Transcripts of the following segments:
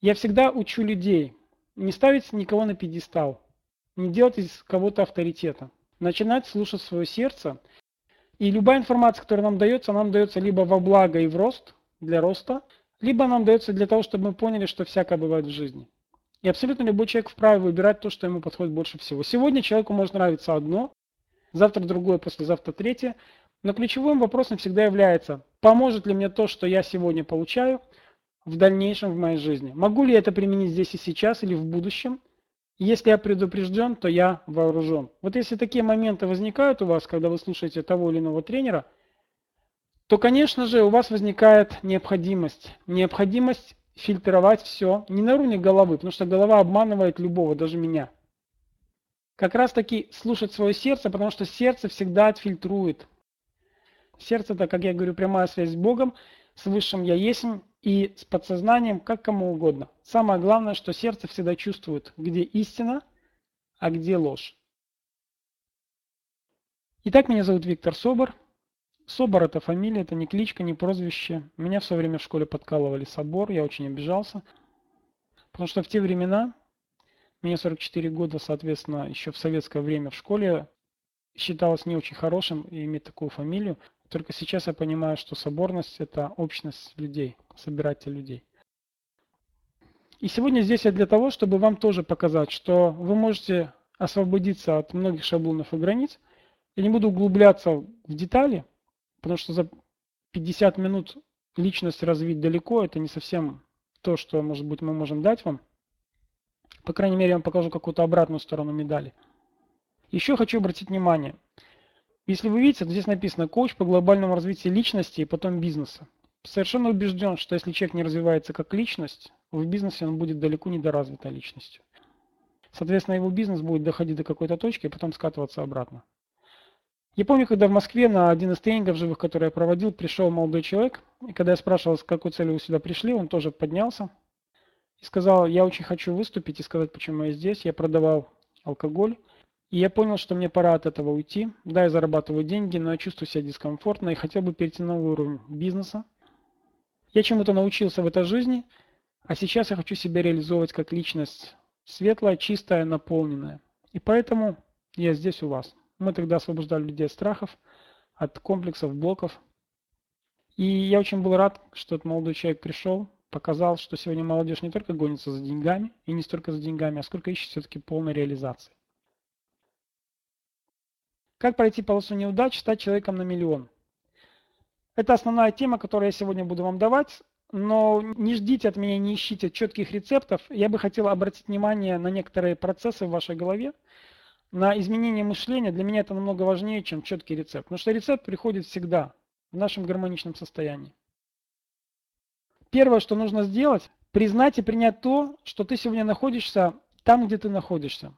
Я всегда учу людей не ставить никого на пьедестал, не делать из кого-то авторитета, начинать слушать свое сердце. И любая информация, которая нам дается, нам дается либо во благо и в рост, для роста, либо нам дается для того, чтобы мы поняли, что всякое бывает в жизни. И абсолютно любой человек вправе выбирать то, что ему подходит больше всего. Сегодня человеку может нравиться одно, завтра другое, послезавтра третье. Но ключевым вопросом всегда является, поможет ли мне то, что я сегодня получаю, в дальнейшем в моей жизни. Могу ли я это применить здесь и сейчас или в будущем? Если я предупрежден, то я вооружен. Вот если такие моменты возникают у вас, когда вы слушаете того или иного тренера, то, конечно же, у вас возникает необходимость. Необходимость фильтровать все не на уровне головы, потому что голова обманывает любого, даже меня. Как раз таки слушать свое сердце, потому что сердце всегда отфильтрует. Сердце это, как я говорю, прямая связь с Богом, с Высшим Я есть и с подсознанием, как кому угодно. Самое главное, что сердце всегда чувствует, где истина, а где ложь. Итак, меня зовут Виктор Собор. Собор – это фамилия, это не кличка, не прозвище. Меня в свое время в школе подкалывали Собор, я очень обижался. Потому что в те времена, мне 44 года, соответственно, еще в советское время в школе считалось не очень хорошим иметь такую фамилию. Только сейчас я понимаю, что соборность – это общность людей, собиратель людей. И сегодня здесь я для того, чтобы вам тоже показать, что вы можете освободиться от многих шаблонов и границ. Я не буду углубляться в детали, Потому что за 50 минут личность развить далеко, это не совсем то, что, может быть, мы можем дать вам. По крайней мере, я вам покажу какую-то обратную сторону медали. Еще хочу обратить внимание. Если вы видите, здесь написано «Коуч по глобальному развитию личности и потом бизнеса». Совершенно убежден, что если человек не развивается как личность, в бизнесе он будет далеко недоразвитой личностью. Соответственно, его бизнес будет доходить до какой-то точки и потом скатываться обратно. Я помню, когда в Москве на один из тренингов живых, который я проводил, пришел молодой человек, и когда я спрашивал, с какой целью вы сюда пришли, он тоже поднялся и сказал, я очень хочу выступить и сказать, почему я здесь. Я продавал алкоголь, и я понял, что мне пора от этого уйти. Да, я зарабатываю деньги, но я чувствую себя дискомфортно и хотел бы перейти на новый уровень бизнеса. Я чему-то научился в этой жизни, а сейчас я хочу себя реализовывать как личность светлая, чистая, наполненная. И поэтому я здесь у вас. Мы тогда освобождали людей от страхов, от комплексов, блоков. И я очень был рад, что этот молодой человек пришел, показал, что сегодня молодежь не только гонится за деньгами, и не столько за деньгами, а сколько ищет все-таки полной реализации. Как пройти полосу неудач, стать человеком на миллион? Это основная тема, которую я сегодня буду вам давать, но не ждите от меня, не ищите четких рецептов. Я бы хотел обратить внимание на некоторые процессы в вашей голове, на изменение мышления, для меня это намного важнее, чем четкий рецепт. Потому что рецепт приходит всегда в нашем гармоничном состоянии. Первое, что нужно сделать, признать и принять то, что ты сегодня находишься там, где ты находишься.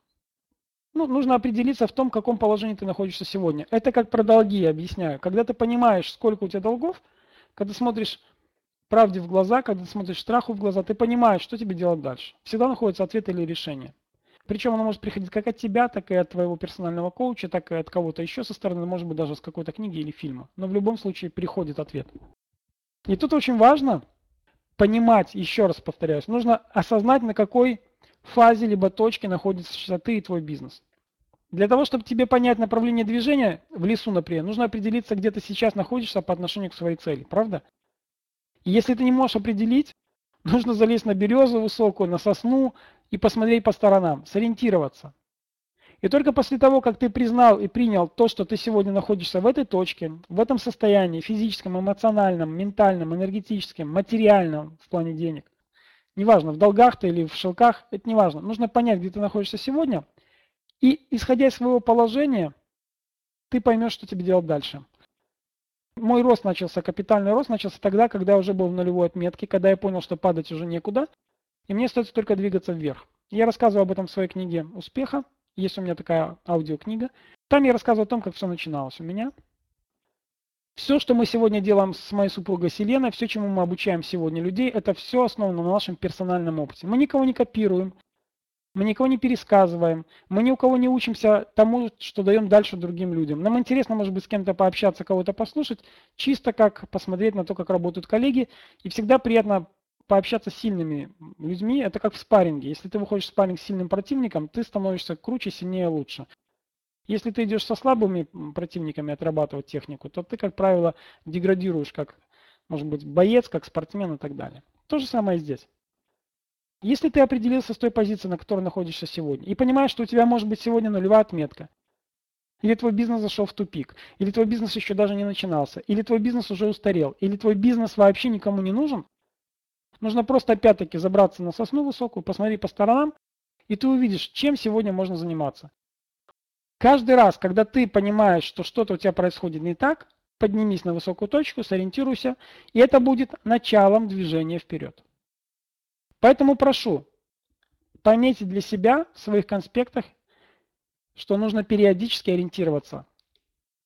Ну, нужно определиться в том, в каком положении ты находишься сегодня. Это как про долги, я объясняю. Когда ты понимаешь, сколько у тебя долгов, когда смотришь правде в глаза, когда смотришь страху в глаза, ты понимаешь, что тебе делать дальше. Всегда находится ответ или решение. Причем оно может приходить как от тебя, так и от твоего персонального коуча, так и от кого-то еще со стороны, может быть, даже с какой-то книги или фильма. Но в любом случае приходит ответ. И тут очень важно понимать, еще раз повторяюсь, нужно осознать, на какой фазе либо точке находится ты и твой бизнес. Для того, чтобы тебе понять направление движения в лесу, например, нужно определиться, где ты сейчас находишься по отношению к своей цели, правда? И если ты не можешь определить, нужно залезть на березу высокую, на сосну, и посмотреть по сторонам, сориентироваться. И только после того, как ты признал и принял то, что ты сегодня находишься в этой точке, в этом состоянии, физическом, эмоциональном, ментальном, энергетическом, материальном в плане денег, неважно, в долгах ты или в шелках, это не важно. Нужно понять, где ты находишься сегодня, и исходя из своего положения, ты поймешь, что тебе делать дальше. Мой рост начался, капитальный рост начался тогда, когда я уже был в нулевой отметке, когда я понял, что падать уже некуда, и мне остается только двигаться вверх. Я рассказываю об этом в своей книге «Успеха». Есть у меня такая аудиокнига. Там я рассказываю о том, как все начиналось у меня. Все, что мы сегодня делаем с моей супругой Селеной, все, чему мы обучаем сегодня людей, это все основано на нашем персональном опыте. Мы никого не копируем, мы никого не пересказываем, мы ни у кого не учимся тому, что даем дальше другим людям. Нам интересно, может быть, с кем-то пообщаться, кого-то послушать, чисто как посмотреть на то, как работают коллеги. И всегда приятно пообщаться с сильными людьми. Это как в спарринге. Если ты выходишь в спарринг с сильным противником, ты становишься круче, сильнее, лучше. Если ты идешь со слабыми противниками отрабатывать технику, то ты, как правило, деградируешь как, может быть, боец, как спортсмен и так далее. То же самое здесь. Если ты определился с той позиции, на которой находишься сегодня, и понимаешь, что у тебя может быть сегодня нулевая отметка, или твой бизнес зашел в тупик, или твой бизнес еще даже не начинался, или твой бизнес уже устарел, или твой бизнес вообще никому не нужен, нужно просто опять-таки забраться на сосну высокую, посмотреть по сторонам, и ты увидишь, чем сегодня можно заниматься. Каждый раз, когда ты понимаешь, что что-то у тебя происходит не так, поднимись на высокую точку, сориентируйся, и это будет началом движения вперед. Поэтому прошу, пометьте для себя в своих конспектах что нужно периодически ориентироваться.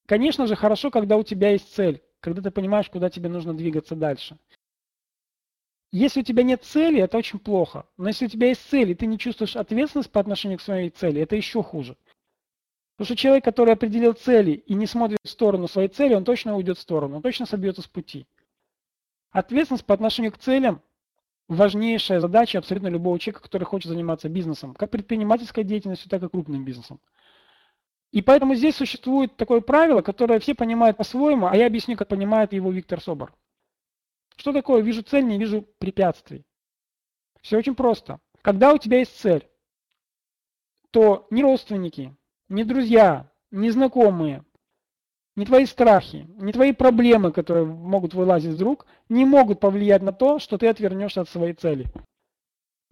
Конечно же, хорошо, когда у тебя есть цель, когда ты понимаешь, куда тебе нужно двигаться дальше. Если у тебя нет цели, это очень плохо. Но если у тебя есть цель, и ты не чувствуешь ответственность по отношению к своей цели, это еще хуже. Потому что человек, который определил цели и не смотрит в сторону своей цели, он точно уйдет в сторону, он точно собьется с пути. Ответственность по отношению к целям – важнейшая задача абсолютно любого человека, который хочет заниматься бизнесом, как предпринимательской деятельностью, так и крупным бизнесом. И поэтому здесь существует такое правило, которое все понимают по-своему, а я объясню, как понимает его Виктор Собор. Что такое вижу цель, не вижу препятствий? Все очень просто. Когда у тебя есть цель, то ни родственники, ни друзья, ни знакомые, ни твои страхи, ни твои проблемы, которые могут вылазить из рук, не могут повлиять на то, что ты отвернешься от своей цели.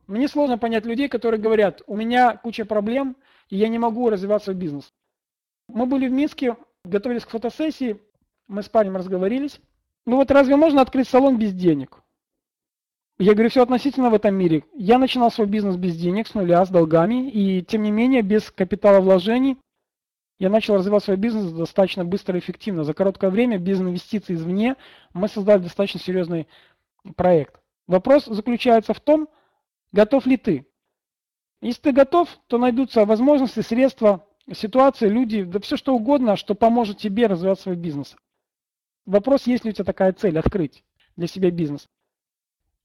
Мне сложно понять людей, которые говорят, у меня куча проблем, и я не могу развивать свой бизнес. Мы были в Минске, готовились к фотосессии, мы с парнем разговорились. Ну вот разве можно открыть салон без денег? Я говорю, все относительно в этом мире. Я начинал свой бизнес без денег, с нуля, с долгами, и тем не менее без капитала вложений я начал развивать свой бизнес достаточно быстро и эффективно. За короткое время, без инвестиций извне, мы создали достаточно серьезный проект. Вопрос заключается в том, готов ли ты. Если ты готов, то найдутся возможности, средства, ситуации, люди, да все что угодно, что поможет тебе развивать свой бизнес. Вопрос, есть ли у тебя такая цель, открыть для себя бизнес.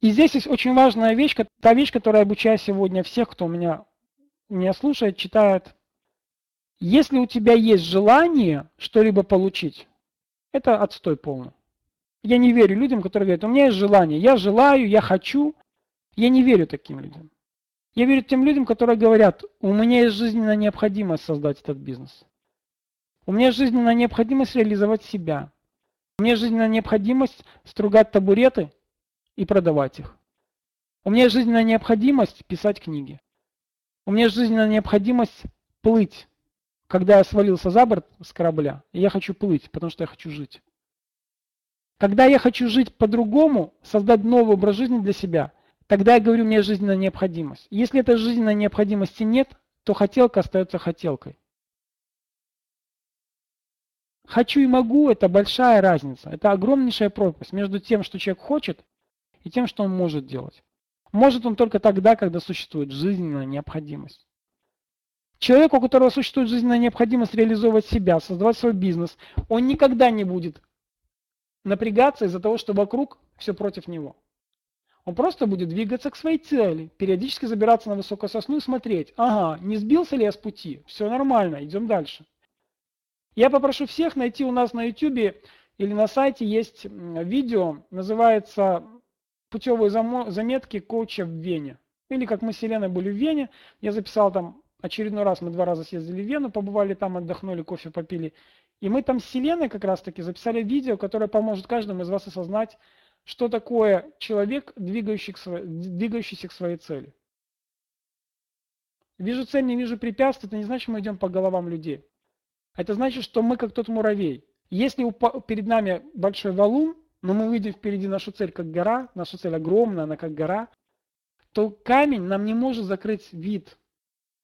И здесь есть очень важная вещь, та вещь, которая обучаю сегодня всех, кто меня, меня слушает, читает. Если у тебя есть желание что-либо получить, это отстой полный. Я не верю людям, которые говорят, у меня есть желание, я желаю, я хочу. Я не верю таким людям. Я верю тем людям, которые говорят, у меня есть жизненная необходимость создать этот бизнес. У меня есть жизненная необходимость реализовать себя. У меня есть жизненная необходимость стругать табуреты и продавать их. У меня жизненная необходимость писать книги. У меня жизненная необходимость плыть. Когда я свалился за борт с корабля, я хочу плыть, потому что я хочу жить. Когда я хочу жить по-другому, создать новый образ жизни для себя, Тогда я говорю, у меня жизненная необходимость. Если этой жизненной необходимости нет, то хотелка остается хотелкой. Хочу и могу – это большая разница. Это огромнейшая пропасть между тем, что человек хочет, и тем, что он может делать. Может он только тогда, когда существует жизненная необходимость. Человек, у которого существует жизненная необходимость реализовывать себя, создавать свой бизнес, он никогда не будет напрягаться из-за того, что вокруг все против него. Он просто будет двигаться к своей цели, периодически забираться на высокую сосну и смотреть, ага, не сбился ли я с пути, все нормально, идем дальше. Я попрошу всех найти у нас на YouTube или на сайте есть видео, называется «Путевые заметки коуча в Вене». Или как мы с Еленой были в Вене, я записал там очередной раз, мы два раза съездили в Вену, побывали там, отдохнули, кофе попили. И мы там с Еленой как раз таки записали видео, которое поможет каждому из вас осознать, что такое человек, двигающийся к своей цели. Вижу цель, не вижу препятствий, это не значит, что мы идем по головам людей. Это значит, что мы как тот муравей. Если перед нами большой валун, но мы видим впереди нашу цель как гора, наша цель огромная, она как гора, то камень нам не может закрыть вид.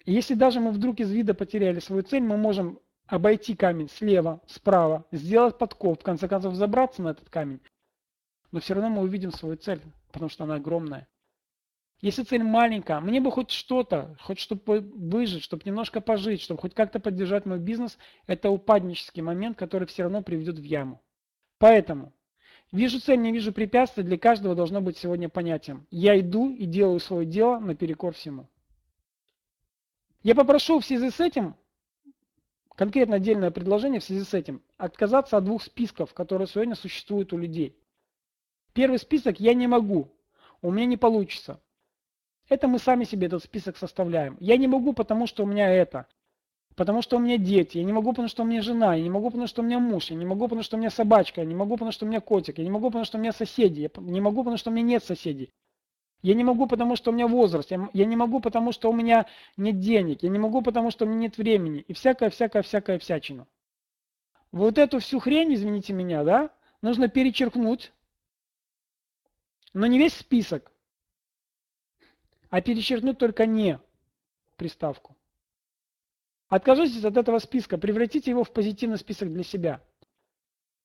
И если даже мы вдруг из вида потеряли свою цель, мы можем обойти камень слева, справа, сделать подкоп, в конце концов забраться на этот камень но все равно мы увидим свою цель, потому что она огромная. Если цель маленькая, мне бы хоть что-то, хоть чтобы выжить, чтобы немножко пожить, чтобы хоть как-то поддержать мой бизнес, это упаднический момент, который все равно приведет в яму. Поэтому, Вижу цель, не вижу препятствий, для каждого должно быть сегодня понятием. Я иду и делаю свое дело наперекор всему. Я попрошу в связи с этим, конкретно отдельное предложение в связи с этим, отказаться от двух списков, которые сегодня существуют у людей. Первый список «я не могу», «у меня не получится». Это мы сами себе этот список составляем. Я не могу, потому что у меня это. Потому что у меня дети. Я не могу, потому что у меня жена. Я не могу, потому что у меня муж. Я не могу, потому что у меня собачка. Я не могу, потому что у меня котик. Я не могу, потому что у меня соседи. Я не могу, потому что у меня нет соседей. Я не могу, потому что у меня возраст. Я, не могу, потому что у меня нет денег. Я не могу, потому что у меня нет времени. И всякая, всякая, всякая всячина. Вот эту всю хрень, извините меня, да, нужно перечеркнуть. Но не весь список а перечеркнуть только «не» приставку. Откажитесь от этого списка, превратите его в позитивный список для себя.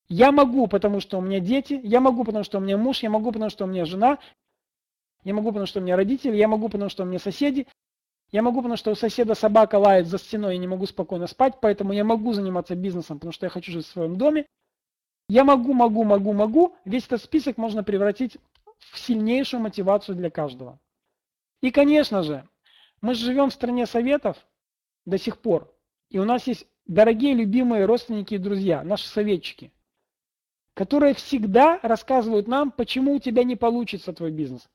Я могу, потому что у меня дети, я могу, потому что у меня муж, я могу, потому что у меня жена, я могу, потому что у меня родители, я могу, потому что у меня соседи, я могу, потому что у соседа собака лает за стеной и не могу спокойно спать, поэтому я могу заниматься бизнесом, потому что я хочу жить в своем доме. Я могу, могу, могу, могу. Весь этот список можно превратить в сильнейшую мотивацию для каждого. И, конечно же, мы живем в стране советов до сих пор. И у нас есть дорогие, любимые родственники и друзья, наши советчики, которые всегда рассказывают нам, почему у тебя не получится твой бизнес.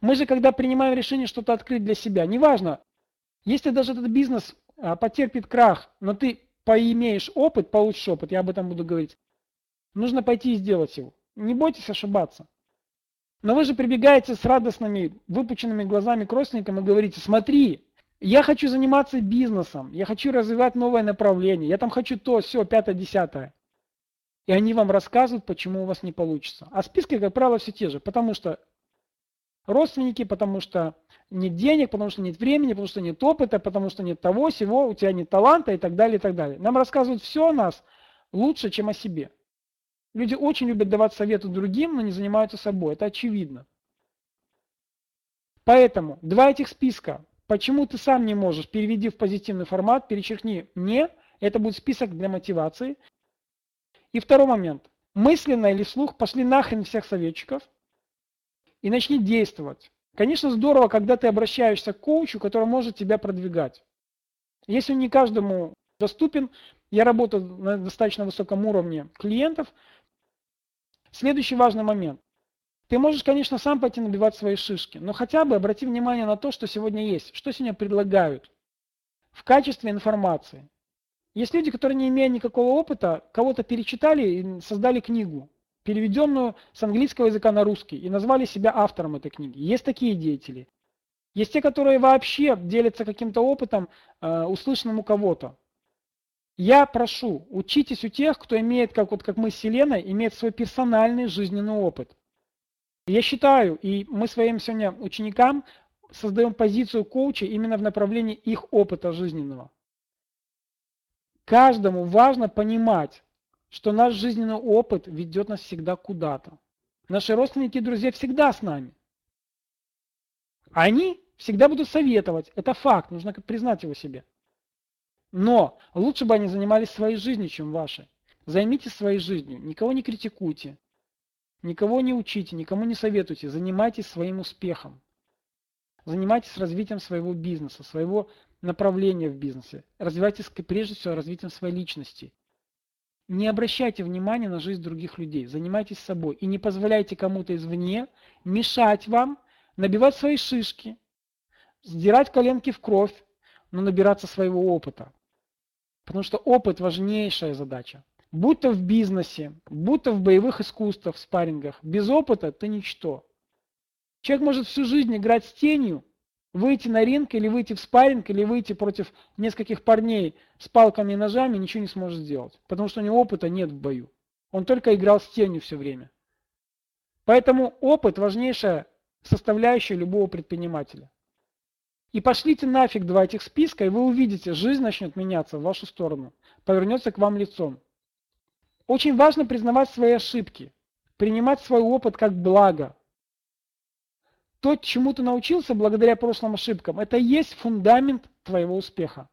Мы же, когда принимаем решение что-то открыть для себя, неважно, если даже этот бизнес а, потерпит крах, но ты поимеешь опыт, получишь опыт, я об этом буду говорить, нужно пойти и сделать его. Не бойтесь ошибаться. Но вы же прибегаете с радостными, выпученными глазами к родственникам и говорите, смотри, я хочу заниматься бизнесом, я хочу развивать новое направление, я там хочу то, все, пятое, десятое. И они вам рассказывают, почему у вас не получится. А списки, как правило, все те же, потому что родственники, потому что нет денег, потому что нет времени, потому что нет опыта, потому что нет того, всего, у тебя нет таланта и так далее, и так далее. Нам рассказывают все о нас лучше, чем о себе. Люди очень любят давать советы другим, но не занимаются собой. Это очевидно. Поэтому два этих списка. Почему ты сам не можешь, переведи в позитивный формат, перечеркни «не». Это будет список для мотивации. И второй момент. Мысленно или вслух пошли нахрен всех советчиков и начни действовать. Конечно, здорово, когда ты обращаешься к коучу, который может тебя продвигать. Если не каждому доступен, я работаю на достаточно высоком уровне клиентов – Следующий важный момент. Ты можешь, конечно, сам пойти набивать свои шишки, но хотя бы обрати внимание на то, что сегодня есть, что сегодня предлагают в качестве информации. Есть люди, которые, не имея никакого опыта, кого-то перечитали и создали книгу, переведенную с английского языка на русский, и назвали себя автором этой книги. Есть такие деятели. Есть те, которые вообще делятся каким-то опытом, э, услышанным у кого-то. Я прошу, учитесь у тех, кто имеет, как, вот, как мы с Еленой, имеет свой персональный жизненный опыт. Я считаю, и мы своим сегодня ученикам создаем позицию коуча именно в направлении их опыта жизненного. Каждому важно понимать, что наш жизненный опыт ведет нас всегда куда-то. Наши родственники и друзья всегда с нами. Они всегда будут советовать. Это факт, нужно признать его себе. Но лучше бы они занимались своей жизнью, чем вашей. Займитесь своей жизнью, никого не критикуйте, никого не учите, никому не советуйте, занимайтесь своим успехом. Занимайтесь развитием своего бизнеса, своего направления в бизнесе. Развивайтесь прежде всего развитием своей личности. Не обращайте внимания на жизнь других людей, занимайтесь собой и не позволяйте кому-то извне мешать вам набивать свои шишки, сдирать коленки в кровь, но набираться своего опыта. Потому что опыт – важнейшая задача. Будь то в бизнесе, будь то в боевых искусствах, в спаррингах. Без опыта ты ничто. Человек может всю жизнь играть с тенью, выйти на ринг или выйти в спарринг, или выйти против нескольких парней с палками и ножами, ничего не сможет сделать. Потому что у него опыта нет в бою. Он только играл с тенью все время. Поэтому опыт – важнейшая составляющая любого предпринимателя. И пошлите нафиг два этих списка, и вы увидите, жизнь начнет меняться в вашу сторону, повернется к вам лицом. Очень важно признавать свои ошибки, принимать свой опыт как благо. То, чему ты научился благодаря прошлым ошибкам, это и есть фундамент твоего успеха.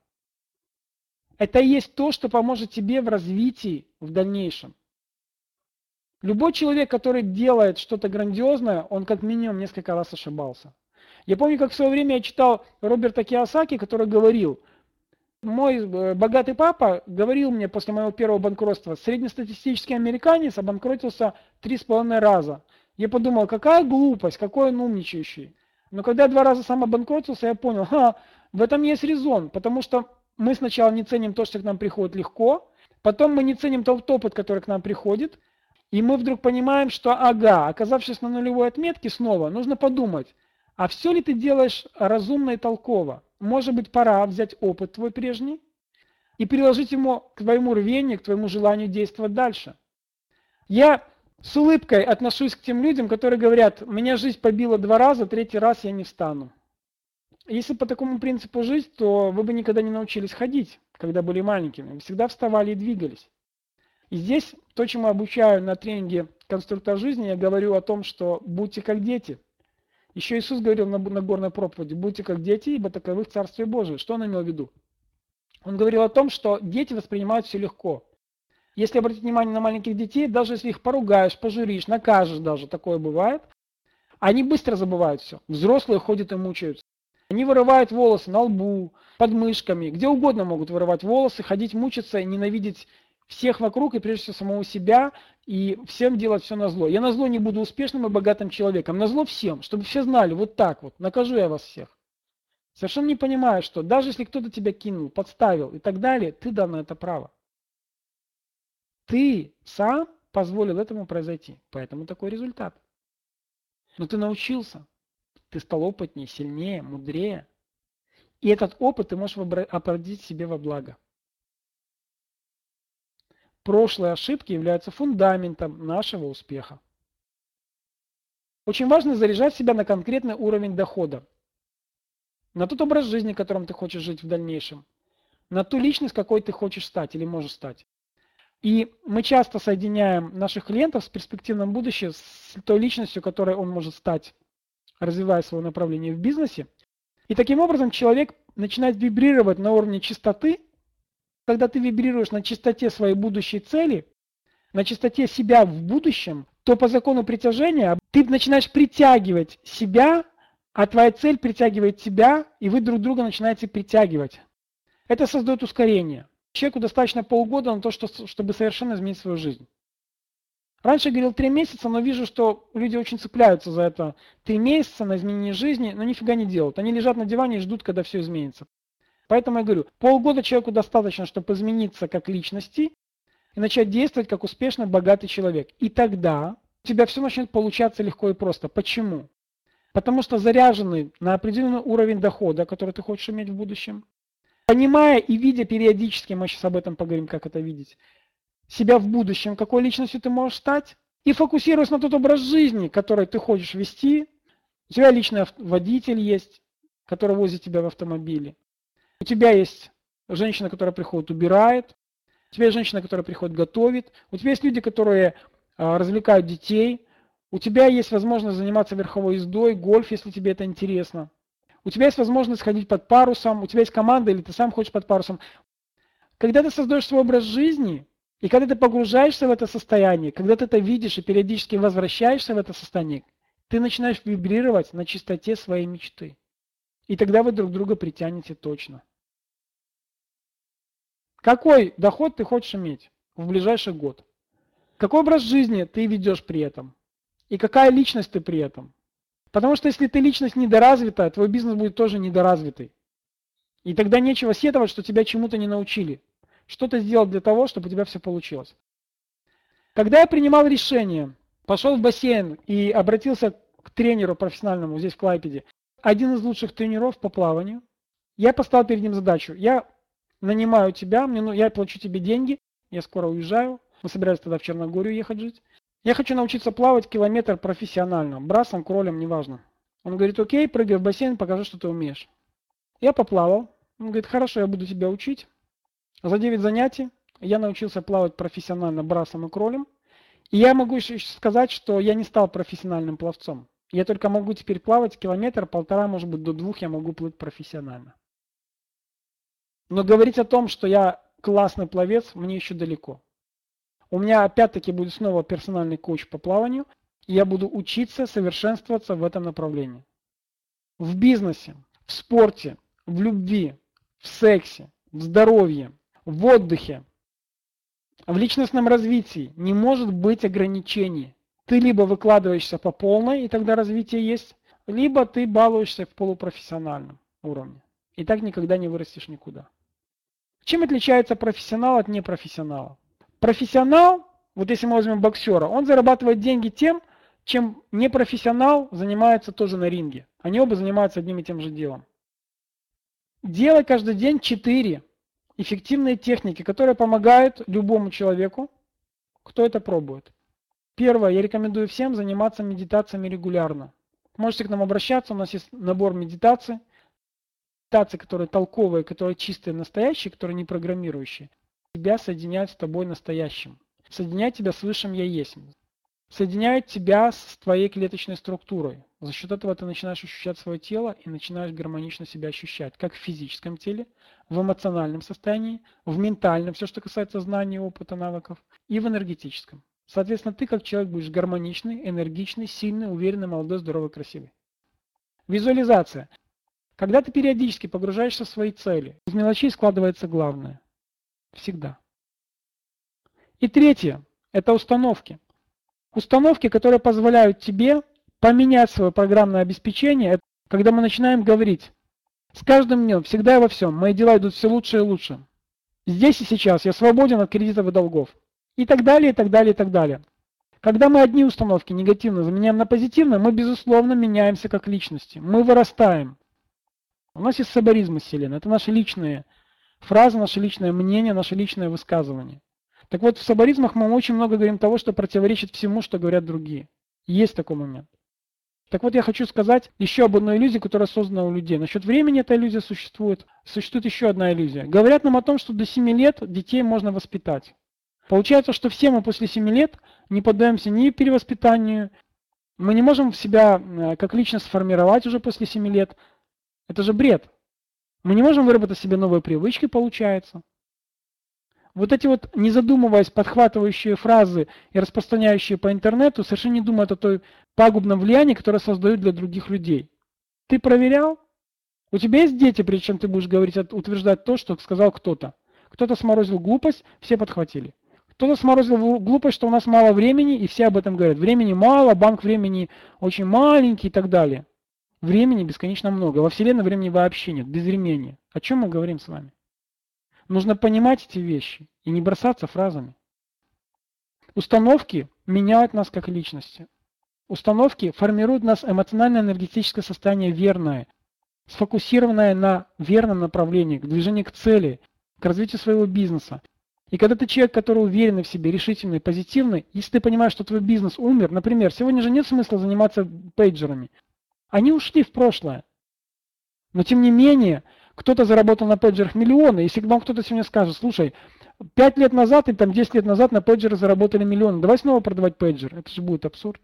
Это и есть то, что поможет тебе в развитии в дальнейшем. Любой человек, который делает что-то грандиозное, он как минимум несколько раз ошибался. Я помню, как в свое время я читал Роберта Киосаки, который говорил, мой э, богатый папа говорил мне после моего первого банкротства, среднестатистический американец обанкротился три с половиной раза. Я подумал, какая глупость, какой он умничающий. Но когда я два раза сам обанкротился, я понял, ха, в этом есть резон, потому что мы сначала не ценим то, что к нам приходит легко, потом мы не ценим тот опыт, который к нам приходит, и мы вдруг понимаем, что ага, оказавшись на нулевой отметке снова, нужно подумать, а все ли ты делаешь разумно и толково? Может быть, пора взять опыт твой прежний и приложить ему к твоему рвению, к твоему желанию действовать дальше. Я с улыбкой отношусь к тем людям, которые говорят, меня жизнь побила два раза, третий раз я не встану. Если по такому принципу жить, то вы бы никогда не научились ходить, когда были маленькими. Вы всегда вставали и двигались. И здесь то, чему обучаю на тренинге «Конструктор жизни», я говорю о том, что будьте как дети – еще Иисус говорил на Нагорной проповеди, будьте как дети, ибо таковых Царствие Божие. Что он имел в виду? Он говорил о том, что дети воспринимают все легко. Если обратить внимание на маленьких детей, даже если их поругаешь, пожуришь, накажешь даже, такое бывает, они быстро забывают все. Взрослые ходят и мучаются. Они вырывают волосы на лбу, под мышками, где угодно могут вырывать волосы, ходить мучиться, ненавидеть всех вокруг и прежде всего самого себя, и всем делать все на зло. Я на зло не буду успешным и богатым человеком, на зло всем, чтобы все знали, вот так вот, накажу я вас всех. Совершенно не понимаю, что даже если кто-то тебя кинул, подставил и так далее, ты дал на это право. Ты сам позволил этому произойти, поэтому такой результат. Но ты научился, ты стал опытнее, сильнее, мудрее. И этот опыт ты можешь обратить себе во благо прошлые ошибки являются фундаментом нашего успеха. Очень важно заряжать себя на конкретный уровень дохода, на тот образ жизни, которым ты хочешь жить в дальнейшем, на ту личность, какой ты хочешь стать или можешь стать. И мы часто соединяем наших клиентов с перспективным будущим, с той личностью, которой он может стать, развивая свое направление в бизнесе. И таким образом человек начинает вибрировать на уровне чистоты когда ты вибрируешь на чистоте своей будущей цели, на чистоте себя в будущем, то по закону притяжения ты начинаешь притягивать себя, а твоя цель притягивает тебя, и вы друг друга начинаете притягивать. Это создает ускорение. Человеку достаточно полгода на то, чтобы совершенно изменить свою жизнь. Раньше я говорил три месяца, но вижу, что люди очень цепляются за это три месяца на изменение жизни, но нифига не делают. Они лежат на диване и ждут, когда все изменится. Поэтому я говорю, полгода человеку достаточно, чтобы измениться как личности и начать действовать как успешный, богатый человек. И тогда у тебя все начнет получаться легко и просто. Почему? Потому что заряженный на определенный уровень дохода, который ты хочешь иметь в будущем, понимая и видя периодически, мы сейчас об этом поговорим, как это видеть, себя в будущем, какой личностью ты можешь стать, и фокусируясь на тот образ жизни, который ты хочешь вести, у тебя личный водитель есть, который возит тебя в автомобиле. У тебя есть женщина, которая приходит, убирает. У тебя есть женщина, которая приходит, готовит. У тебя есть люди, которые а, развлекают детей. У тебя есть возможность заниматься верховой ездой, гольф, если тебе это интересно. У тебя есть возможность ходить под парусом, у тебя есть команда или ты сам хочешь под парусом. Когда ты создаешь свой образ жизни, и когда ты погружаешься в это состояние, когда ты это видишь и периодически возвращаешься в это состояние, ты начинаешь вибрировать на чистоте своей мечты. И тогда вы друг друга притянете точно. Какой доход ты хочешь иметь в ближайший год? Какой образ жизни ты ведешь при этом? И какая личность ты при этом? Потому что если ты личность недоразвитая, твой бизнес будет тоже недоразвитый. И тогда нечего сетовать, что тебя чему-то не научили. Что ты сделал для того, чтобы у тебя все получилось. Когда я принимал решение, пошел в бассейн и обратился к тренеру профессиональному здесь в Клайпеде, один из лучших тренеров по плаванию, я поставил перед ним задачу. Я нанимаю тебя, мне, ну, я плачу тебе деньги, я скоро уезжаю, мы собираемся тогда в Черногорию ехать жить. Я хочу научиться плавать километр профессионально, брасом, кролем, неважно. Он говорит, окей, прыгай в бассейн, покажи, что ты умеешь. Я поплавал. Он говорит, хорошо, я буду тебя учить. За 9 занятий я научился плавать профессионально брасом и кролем. И я могу еще сказать, что я не стал профессиональным пловцом. Я только могу теперь плавать километр, полтора, может быть, до двух я могу плыть профессионально. Но говорить о том, что я классный пловец, мне еще далеко. У меня опять-таки будет снова персональный коуч по плаванию, и я буду учиться совершенствоваться в этом направлении. В бизнесе, в спорте, в любви, в сексе, в здоровье, в отдыхе, в личностном развитии не может быть ограничений. Ты либо выкладываешься по полной, и тогда развитие есть, либо ты балуешься в полупрофессиональном уровне. И так никогда не вырастешь никуда. Чем отличается профессионал от непрофессионала? Профессионал, вот если мы возьмем боксера, он зарабатывает деньги тем, чем непрофессионал занимается тоже на ринге. Они оба занимаются одним и тем же делом. Делай каждый день 4 эффективные техники, которые помогают любому человеку, кто это пробует. Первое, я рекомендую всем заниматься медитациями регулярно. Можете к нам обращаться, у нас есть набор медитаций, медитации, которые толковые, которые чистые, настоящие, которые не программирующие. Тебя соединяют с тобой настоящим. Соединяют тебя с высшим Я есть соединяет тебя с твоей клеточной структурой. За счет этого ты начинаешь ощущать свое тело и начинаешь гармонично себя ощущать, как в физическом теле, в эмоциональном состоянии, в ментальном, все, что касается знаний, опыта, навыков, и в энергетическом. Соответственно, ты как человек будешь гармоничный, энергичный, сильный, уверенный, молодой, здоровый, красивый. Визуализация. Когда ты периодически погружаешься в свои цели, из мелочей складывается главное. Всегда. И третье – это установки. Установки, которые позволяют тебе поменять свое программное обеспечение, когда мы начинаем говорить, с каждым днем, всегда и во всем, мои дела идут все лучше и лучше. Здесь и сейчас я свободен от кредитов и долгов. И так далее, и так далее, и так далее. Когда мы одни установки негативно заменяем на позитивно, мы, безусловно, меняемся как личности. Мы вырастаем. У нас есть сабаризм из Вселенной. Это наши личные фразы, наше личное мнение, наше личное высказывание. Так вот, в сабаризмах мы очень много говорим того, что противоречит всему, что говорят другие. Есть такой момент. Так вот, я хочу сказать еще об одной иллюзии, которая создана у людей. Насчет времени эта иллюзия существует. Существует еще одна иллюзия. Говорят нам о том, что до 7 лет детей можно воспитать. Получается, что все мы после 7 лет не поддаемся ни перевоспитанию, мы не можем себя э, как личность сформировать уже после 7 лет. Это же бред. Мы не можем выработать себе новые привычки, получается вот эти вот, не задумываясь, подхватывающие фразы и распространяющие по интернету, совершенно не думают о той пагубном влиянии, которое создают для других людей. Ты проверял? У тебя есть дети, прежде чем ты будешь говорить, утверждать то, что сказал кто-то. Кто-то сморозил глупость, все подхватили. Кто-то сморозил глупость, что у нас мало времени, и все об этом говорят. Времени мало, банк времени очень маленький и так далее. Времени бесконечно много. Во Вселенной времени вообще нет, без времени. О чем мы говорим с вами? Нужно понимать эти вещи и не бросаться фразами. Установки меняют нас как личности. Установки формируют нас эмоционально-энергетическое состояние верное, сфокусированное на верном направлении, к движению к цели, к развитию своего бизнеса. И когда ты человек, который уверенный в себе, решительный, позитивный, если ты понимаешь, что твой бизнес умер, например, сегодня же нет смысла заниматься пейджерами. Они ушли в прошлое. Но тем не менее, кто-то заработал на пейджерах миллионы, если вам кто-то сегодня скажет, слушай, 5 лет назад и там 10 лет назад на пейджеры заработали миллионы, давай снова продавать пейджер, это же будет абсурд.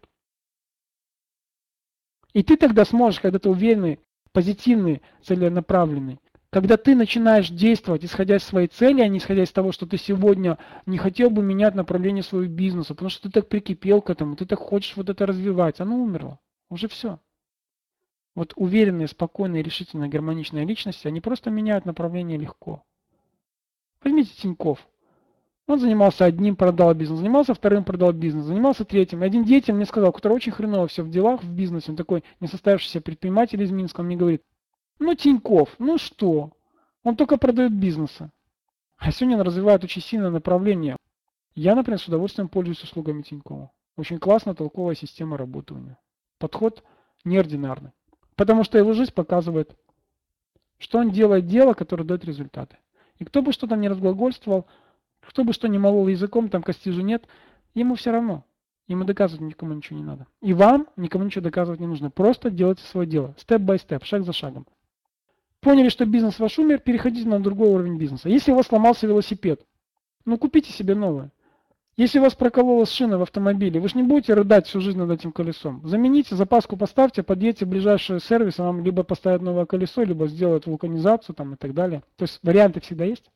И ты тогда сможешь, когда ты уверенный, позитивный, целенаправленный, когда ты начинаешь действовать, исходя из своей цели, а не исходя из того, что ты сегодня не хотел бы менять направление своего бизнеса, потому что ты так прикипел к этому, ты так хочешь вот это развивать, оно умерло. Уже все. Вот уверенные, спокойные, решительные, гармоничные личности, они просто меняют направление легко. Возьмите Тиньков. Он занимался одним, продал бизнес, занимался вторым, продал бизнес, занимался третьим. И один деятель мне сказал, который очень хреново все в делах, в бизнесе, он такой несостоявшийся предприниматель из Минска, он мне говорит, ну Тиньков, ну что, он только продает бизнесы. А сегодня он развивает очень сильное направление. Я, например, с удовольствием пользуюсь услугами Тинькова. Очень классная, толковая система работы у него. Подход неординарный. Потому что его жизнь показывает, что он делает дело, которое дает результаты. И кто бы что там ни разглагольствовал, кто бы что ни молол языком, там кости же нет, ему все равно. Ему доказывать никому ничего не надо. И вам никому ничего доказывать не нужно. Просто делайте свое дело. Step-by-step, шаг за шагом. Поняли, что бизнес ваш умер, переходите на другой уровень бизнеса. Если у вас сломался велосипед, ну купите себе новое. Если у вас прокололась шина в автомобиле, вы же не будете рыдать всю жизнь над этим колесом. Замените, запаску поставьте, подъедьте в ближайший сервис, и вам либо поставят новое колесо, либо сделают вулканизацию там, и так далее. То есть варианты всегда есть.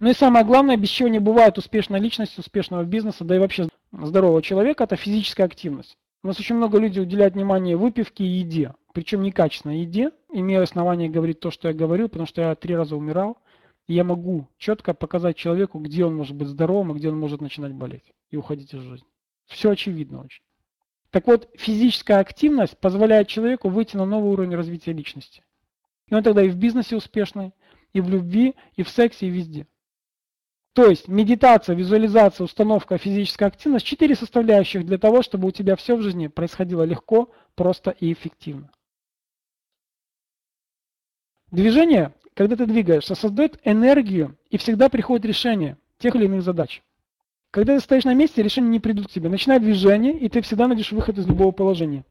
Ну и самое главное, без чего не бывает успешной личности, успешного бизнеса, да и вообще здорового человека, это физическая активность. У нас очень много людей уделяют внимание выпивке и еде, причем некачественной еде. Имею основание говорить то, что я говорил, потому что я три раза умирал. Я могу четко показать человеку, где он может быть здоровым, а где он может начинать болеть и уходить из жизни. Все очевидно очень. Так вот, физическая активность позволяет человеку выйти на новый уровень развития личности. И он тогда и в бизнесе успешный, и в любви, и в сексе, и везде. То есть медитация, визуализация, установка, физическая активность – четыре составляющих для того, чтобы у тебя все в жизни происходило легко, просто и эффективно. Движение, когда ты двигаешься, создает энергию и всегда приходит решение тех или иных задач. Когда ты стоишь на месте, решения не придут к тебе. Начинай движение, и ты всегда найдешь выход из любого положения.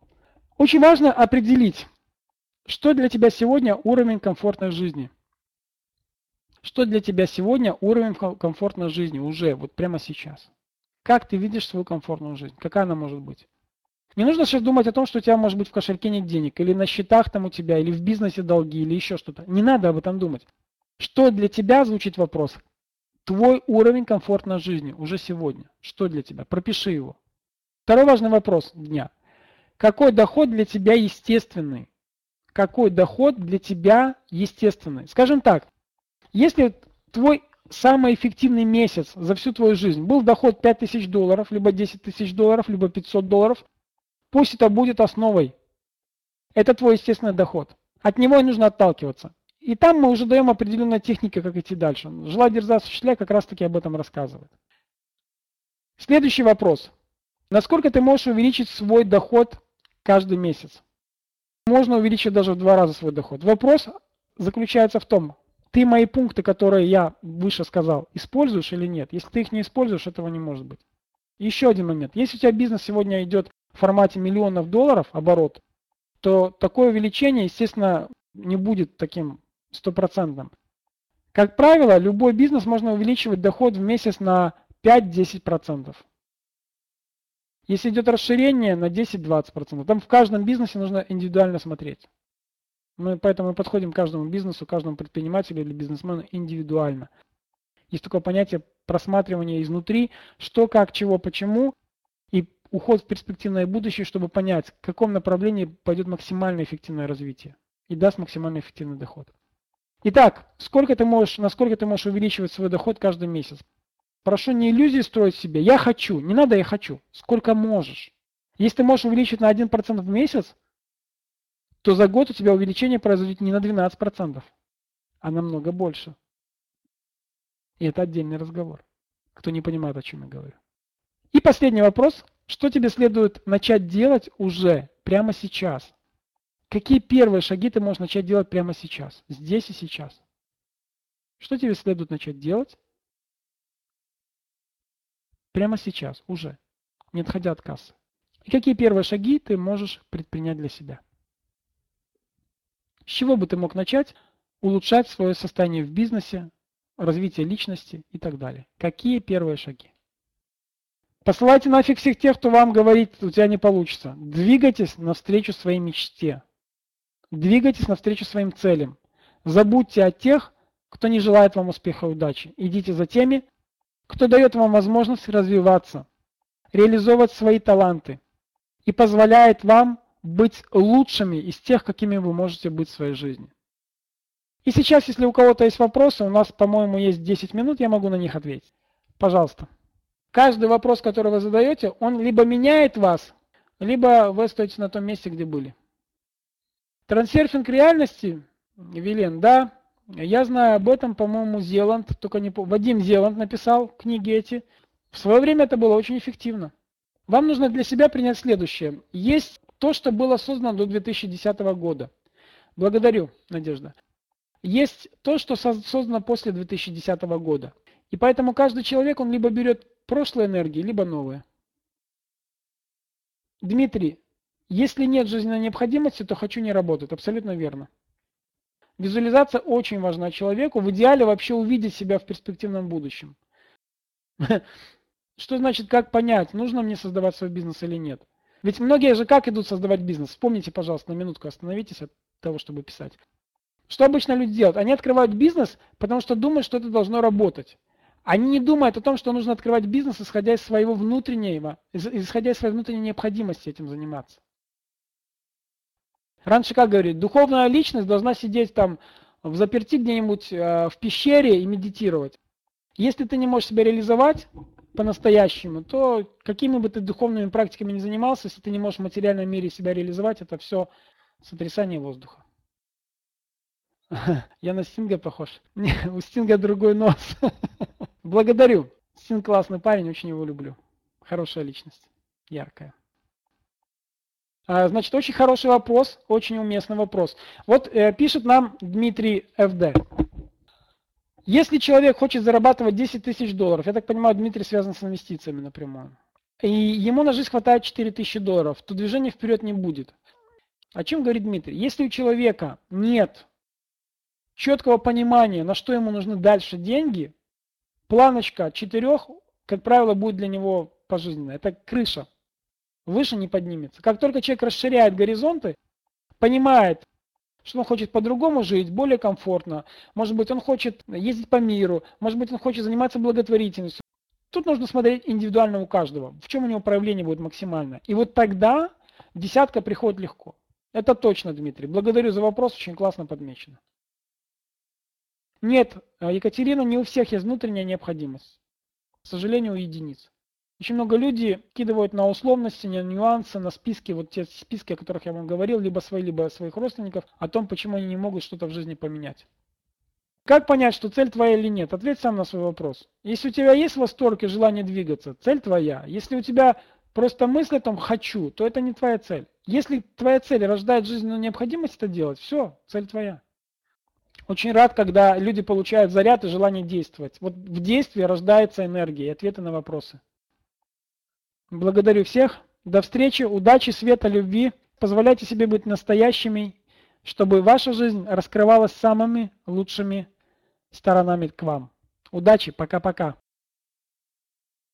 Очень важно определить, что для тебя сегодня уровень комфортной жизни. Что для тебя сегодня уровень комфортной жизни уже, вот прямо сейчас. Как ты видишь свою комфортную жизнь? Какая она может быть? Не нужно сейчас думать о том, что у тебя может быть в кошельке нет денег, или на счетах там у тебя, или в бизнесе долги, или еще что-то. Не надо об этом думать. Что для тебя звучит вопрос? Твой уровень комфортной жизни уже сегодня. Что для тебя? Пропиши его. Второй важный вопрос дня. Какой доход для тебя естественный? Какой доход для тебя естественный? Скажем так, если твой самый эффективный месяц за всю твою жизнь был доход 5000 долларов, либо 10 тысяч долларов, либо 500 долларов, пусть это будет основой. Это твой естественный доход. От него и нужно отталкиваться. И там мы уже даем определенные техники, как идти дальше. Жила дерза осуществляй как раз таки об этом рассказывает. Следующий вопрос. Насколько ты можешь увеличить свой доход каждый месяц? Можно увеличить даже в два раза свой доход. Вопрос заключается в том, ты мои пункты, которые я выше сказал, используешь или нет? Если ты их не используешь, этого не может быть. Еще один момент. Если у тебя бизнес сегодня идет в формате миллионов долларов оборот, то такое увеличение, естественно, не будет таким стопроцентным. Как правило, любой бизнес можно увеличивать доход в месяц на 5-10%. Если идет расширение на 10-20%, там в каждом бизнесе нужно индивидуально смотреть. Мы поэтому подходим к каждому бизнесу, каждому предпринимателю или бизнесмену индивидуально. Есть такое понятие просматривания изнутри, что, как, чего, почему, уход в перспективное будущее, чтобы понять, в каком направлении пойдет максимально эффективное развитие и даст максимально эффективный доход. Итак, сколько ты можешь, насколько ты можешь увеличивать свой доход каждый месяц? Прошу не иллюзии строить себе. Я хочу. Не надо я хочу. Сколько можешь. Если ты можешь увеличить на 1% в месяц, то за год у тебя увеличение произойдет не на 12%, а намного больше. И это отдельный разговор. Кто не понимает, о чем я говорю. И последний вопрос. Что тебе следует начать делать уже, прямо сейчас? Какие первые шаги ты можешь начать делать прямо сейчас, здесь и сейчас? Что тебе следует начать делать прямо сейчас, уже, не отходя от кассы? И какие первые шаги ты можешь предпринять для себя? С чего бы ты мог начать улучшать свое состояние в бизнесе, развитие личности и так далее? Какие первые шаги? Посылайте нафиг всех тех, кто вам говорит, у тебя не получится. Двигайтесь навстречу своей мечте. Двигайтесь навстречу своим целям. Забудьте о тех, кто не желает вам успеха и удачи. Идите за теми, кто дает вам возможность развиваться, реализовывать свои таланты и позволяет вам быть лучшими из тех, какими вы можете быть в своей жизни. И сейчас, если у кого-то есть вопросы, у нас, по-моему, есть 10 минут, я могу на них ответить. Пожалуйста. Каждый вопрос, который вы задаете, он либо меняет вас, либо вы остаетесь на том месте, где были. Трансерфинг реальности, Вилен, да, я знаю об этом, по-моему, Зеланд, только не Вадим Зеланд написал книги эти. В свое время это было очень эффективно. Вам нужно для себя принять следующее. Есть то, что было создано до 2010 года. Благодарю, Надежда. Есть то, что создано после 2010 года. И поэтому каждый человек, он либо берет прошлые энергии, либо новые. Дмитрий, если нет жизненной необходимости, то хочу не работать. Абсолютно верно. Визуализация очень важна человеку. В идеале вообще увидеть себя в перспективном будущем. Что значит, как понять, нужно мне создавать свой бизнес или нет? Ведь многие же как идут создавать бизнес? Вспомните, пожалуйста, на минутку остановитесь от того, чтобы писать. Что обычно люди делают? Они открывают бизнес, потому что думают, что это должно работать. Они не думают о том, что нужно открывать бизнес, исходя из своего внутреннего, исходя из своей внутренней необходимости этим заниматься. Раньше, как говорит, духовная личность должна сидеть там в заперти где-нибудь э, в пещере и медитировать. Если ты не можешь себя реализовать по-настоящему, то какими бы ты духовными практиками ни занимался, если ты не можешь в материальном мире себя реализовать, это все сотрясание воздуха. Я на Стинга похож. Не, у Стинга другой нос. Благодарю. Стинг классный парень, очень его люблю. Хорошая личность, яркая. А, значит, очень хороший вопрос, очень уместный вопрос. Вот э, пишет нам Дмитрий ФД. Если человек хочет зарабатывать 10 тысяч долларов, я так понимаю, Дмитрий связан с инвестициями напрямую, и ему на жизнь хватает 4 тысячи долларов, то движения вперед не будет. О чем говорит Дмитрий? Если у человека нет четкого понимания, на что ему нужны дальше деньги, планочка четырех, как правило, будет для него пожизненная. Это крыша. Выше не поднимется. Как только человек расширяет горизонты, понимает, что он хочет по-другому жить, более комфортно. Может быть, он хочет ездить по миру, может быть, он хочет заниматься благотворительностью. Тут нужно смотреть индивидуально у каждого, в чем у него проявление будет максимально. И вот тогда десятка приходит легко. Это точно, Дмитрий. Благодарю за вопрос, очень классно подмечено. Нет, Екатерина, не у всех есть внутренняя необходимость. К сожалению, у единиц. Очень много людей кидывают на условности, на нюансы, на списки, вот те списки, о которых я вам говорил, либо свои, либо своих родственников, о том, почему они не могут что-то в жизни поменять. Как понять, что цель твоя или нет? Ответь сам на свой вопрос. Если у тебя есть восторг и желание двигаться, цель твоя. Если у тебя просто мысль о том «хочу», то это не твоя цель. Если твоя цель рождает жизненную необходимость это делать, все, цель твоя. Очень рад, когда люди получают заряд и желание действовать. Вот в действии рождается энергия и ответы на вопросы. Благодарю всех. До встречи, удачи, света, любви. Позволяйте себе быть настоящими, чтобы ваша жизнь раскрывалась самыми лучшими сторонами к вам. Удачи, пока-пока.